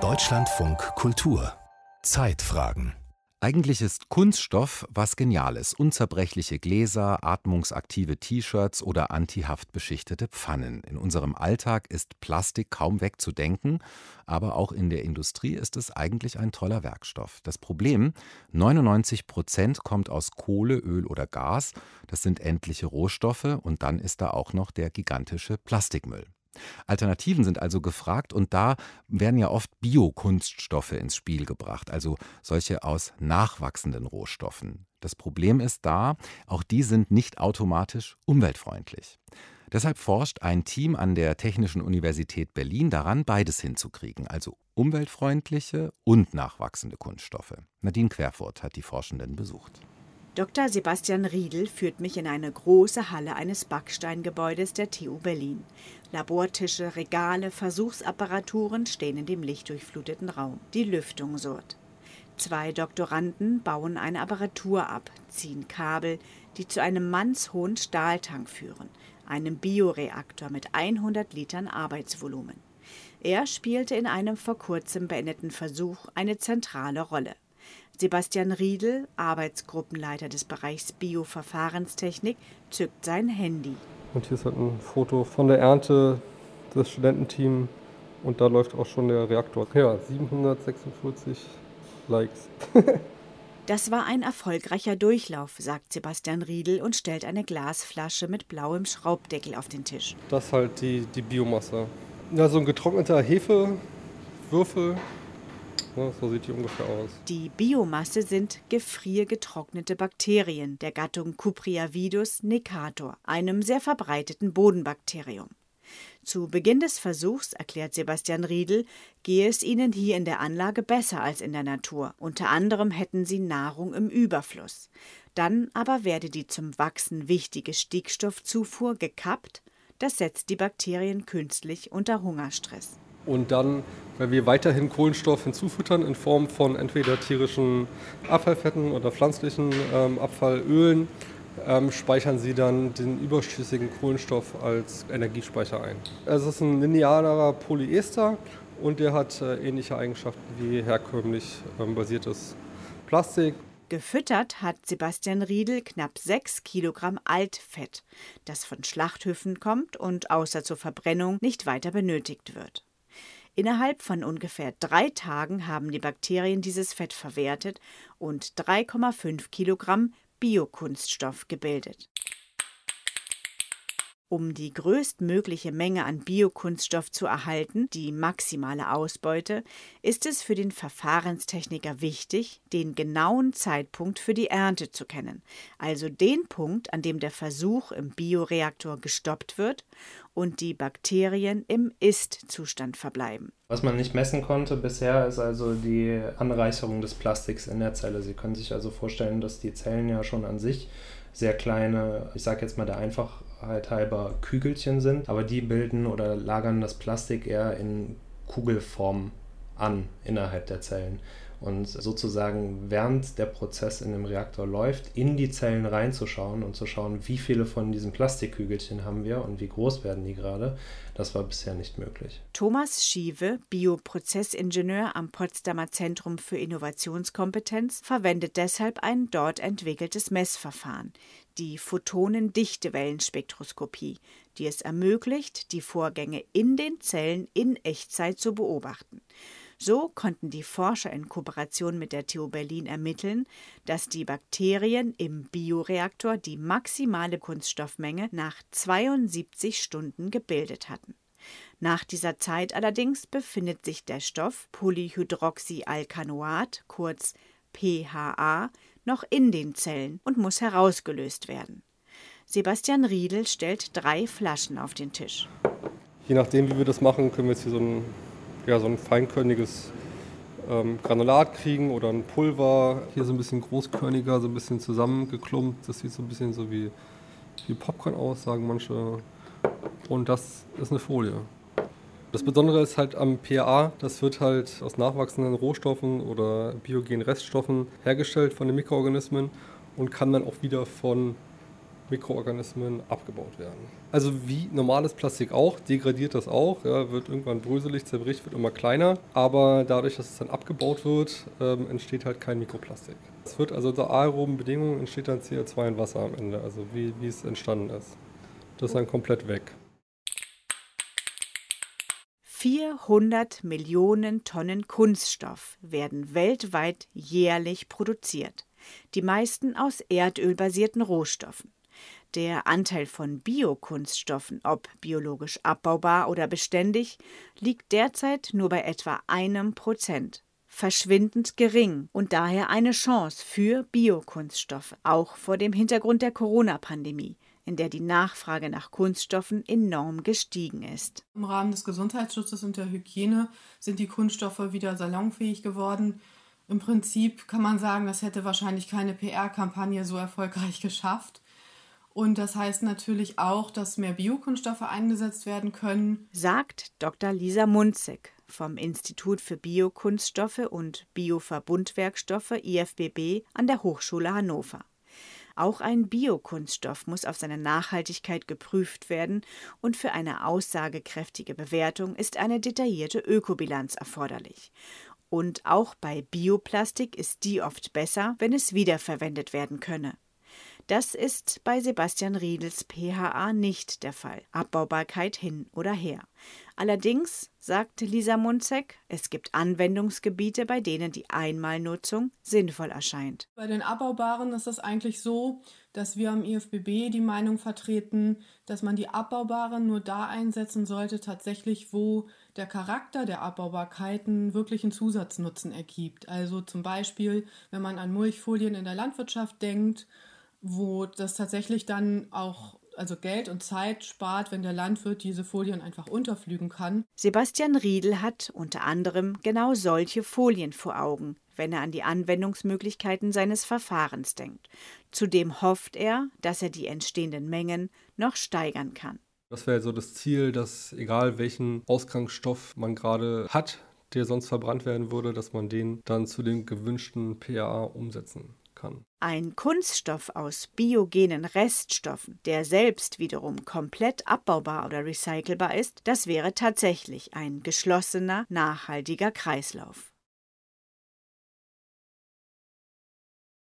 Deutschlandfunk Kultur Zeitfragen eigentlich ist Kunststoff was Geniales. Unzerbrechliche Gläser, atmungsaktive T-Shirts oder antihaftbeschichtete Pfannen. In unserem Alltag ist Plastik kaum wegzudenken, aber auch in der Industrie ist es eigentlich ein toller Werkstoff. Das Problem, 99 Prozent kommt aus Kohle, Öl oder Gas. Das sind endliche Rohstoffe und dann ist da auch noch der gigantische Plastikmüll. Alternativen sind also gefragt und da werden ja oft Biokunststoffe ins Spiel gebracht, also solche aus nachwachsenden Rohstoffen. Das Problem ist da, auch die sind nicht automatisch umweltfreundlich. Deshalb forscht ein Team an der Technischen Universität Berlin daran, beides hinzukriegen, also umweltfreundliche und nachwachsende Kunststoffe. Nadine Querfurt hat die Forschenden besucht. Dr. Sebastian Riedel führt mich in eine große Halle eines Backsteingebäudes der TU Berlin. Labortische, Regale, Versuchsapparaturen stehen in dem lichtdurchfluteten Raum. Die Lüftung surrt. Zwei Doktoranden bauen eine Apparatur ab, ziehen Kabel, die zu einem mannshohen Stahltank führen, einem Bioreaktor mit 100 Litern Arbeitsvolumen. Er spielte in einem vor kurzem beendeten Versuch eine zentrale Rolle. Sebastian Riedel, Arbeitsgruppenleiter des Bereichs Bioverfahrenstechnik, zückt sein Handy. Und hier ist halt ein Foto von der Ernte des Studententeams und da läuft auch schon der Reaktor. Ja, 746 Likes. Das war ein erfolgreicher Durchlauf, sagt Sebastian Riedel und stellt eine Glasflasche mit blauem Schraubdeckel auf den Tisch. Das ist halt die, die Biomasse. Ja, so ein getrockneter Hefewürfel so sieht die ungefähr aus. Die Biomasse sind gefriergetrocknete Bakterien der Gattung Cupriavidus necator, einem sehr verbreiteten Bodenbakterium. Zu Beginn des Versuchs, erklärt Sebastian Riedel, gehe es ihnen hier in der Anlage besser als in der Natur. Unter anderem hätten sie Nahrung im Überfluss. Dann aber werde die zum Wachsen wichtige Stickstoffzufuhr gekappt. Das setzt die Bakterien künstlich unter Hungerstress. Und dann, wenn wir weiterhin Kohlenstoff hinzufüttern in Form von entweder tierischen Abfallfetten oder pflanzlichen ähm, Abfallölen, ähm, speichern sie dann den überschüssigen Kohlenstoff als Energiespeicher ein. Es ist ein linearer Polyester und der hat äh, ähnliche Eigenschaften wie herkömmlich ähm, basiertes Plastik. Gefüttert hat Sebastian Riedel knapp 6 Kilogramm Altfett, das von Schlachthöfen kommt und außer zur Verbrennung nicht weiter benötigt wird. Innerhalb von ungefähr drei Tagen haben die Bakterien dieses Fett verwertet und 3,5 Kilogramm Biokunststoff gebildet. Um die größtmögliche Menge an Biokunststoff zu erhalten, die maximale Ausbeute, ist es für den Verfahrenstechniker wichtig, den genauen Zeitpunkt für die Ernte zu kennen, also den Punkt, an dem der Versuch im Bioreaktor gestoppt wird und die Bakterien im Ist-Zustand verbleiben. Was man nicht messen konnte bisher, ist also die Anreicherung des Plastiks in der Zelle. Sie können sich also vorstellen, dass die Zellen ja schon an sich sehr kleine, ich sage jetzt mal der Einfachheit halber, Kügelchen sind, aber die bilden oder lagern das Plastik eher in Kugelform an innerhalb der Zellen und sozusagen während der Prozess in dem Reaktor läuft, in die Zellen reinzuschauen und zu schauen, wie viele von diesen Plastikkügelchen haben wir und wie groß werden die gerade, das war bisher nicht möglich. Thomas Schiewe, Bioprozessingenieur am Potsdamer Zentrum für Innovationskompetenz, verwendet deshalb ein dort entwickeltes Messverfahren, die Photonendichtewellenspektroskopie, die es ermöglicht, die Vorgänge in den Zellen in Echtzeit zu beobachten. So konnten die Forscher in Kooperation mit der TU Berlin ermitteln, dass die Bakterien im Bioreaktor die maximale Kunststoffmenge nach 72 Stunden gebildet hatten. Nach dieser Zeit allerdings befindet sich der Stoff Polyhydroxyalkanoat, kurz PHA, noch in den Zellen und muss herausgelöst werden. Sebastian Riedel stellt drei Flaschen auf den Tisch. Je nachdem, wie wir das machen, können wir jetzt hier so ein ja, so ein feinkörniges ähm, Granulat kriegen oder ein Pulver. Hier so ein bisschen großkörniger, so ein bisschen zusammengeklumpt. Das sieht so ein bisschen so wie, wie Popcorn aus, sagen manche. Und das ist eine Folie. Das Besondere ist halt am PA, das wird halt aus nachwachsenden Rohstoffen oder biogenen Reststoffen hergestellt von den Mikroorganismen und kann dann auch wieder von Mikroorganismen abgebaut werden. Also wie normales Plastik auch, degradiert das auch, ja, wird irgendwann bröselig, zerbricht, wird immer kleiner, aber dadurch, dass es dann abgebaut wird, ähm, entsteht halt kein Mikroplastik. Es wird also unter aeroben Bedingungen entsteht dann CO2 in Wasser am Ende, also wie, wie es entstanden ist. Das ist dann komplett weg. 400 Millionen Tonnen Kunststoff werden weltweit jährlich produziert, die meisten aus erdölbasierten Rohstoffen. Der Anteil von Biokunststoffen, ob biologisch abbaubar oder beständig, liegt derzeit nur bei etwa einem Prozent. Verschwindend gering und daher eine Chance für Biokunststoffe, auch vor dem Hintergrund der Corona-Pandemie, in der die Nachfrage nach Kunststoffen enorm gestiegen ist. Im Rahmen des Gesundheitsschutzes und der Hygiene sind die Kunststoffe wieder salonfähig geworden. Im Prinzip kann man sagen, das hätte wahrscheinlich keine PR-Kampagne so erfolgreich geschafft. Und das heißt natürlich auch, dass mehr Biokunststoffe eingesetzt werden können. Sagt Dr. Lisa Munzig vom Institut für Biokunststoffe und Bioverbundwerkstoffe IFBB an der Hochschule Hannover. Auch ein Biokunststoff muss auf seine Nachhaltigkeit geprüft werden und für eine aussagekräftige Bewertung ist eine detaillierte Ökobilanz erforderlich. Und auch bei Bioplastik ist die oft besser, wenn es wiederverwendet werden könne. Das ist bei Sebastian Riedels PHA nicht der Fall. Abbaubarkeit hin oder her. Allerdings, sagt Lisa Munzek, es gibt Anwendungsgebiete, bei denen die Einmalnutzung sinnvoll erscheint. Bei den Abbaubaren ist es eigentlich so, dass wir am IFBB die Meinung vertreten, dass man die Abbaubaren nur da einsetzen sollte, tatsächlich, wo der Charakter der Abbaubarkeiten wirklich einen Zusatznutzen ergibt. Also zum Beispiel, wenn man an Mulchfolien in der Landwirtschaft denkt wo das tatsächlich dann auch also Geld und Zeit spart, wenn der Landwirt diese Folien einfach unterflügen kann. Sebastian Riedel hat unter anderem genau solche Folien vor Augen, wenn er an die Anwendungsmöglichkeiten seines Verfahrens denkt. Zudem hofft er, dass er die entstehenden Mengen noch steigern kann. Das wäre so das Ziel, dass egal welchen Ausgangsstoff man gerade hat, der sonst verbrannt werden würde, dass man den dann zu dem gewünschten PAA umsetzen kann. Ein Kunststoff aus biogenen Reststoffen, der selbst wiederum komplett abbaubar oder recycelbar ist, das wäre tatsächlich ein geschlossener, nachhaltiger Kreislauf.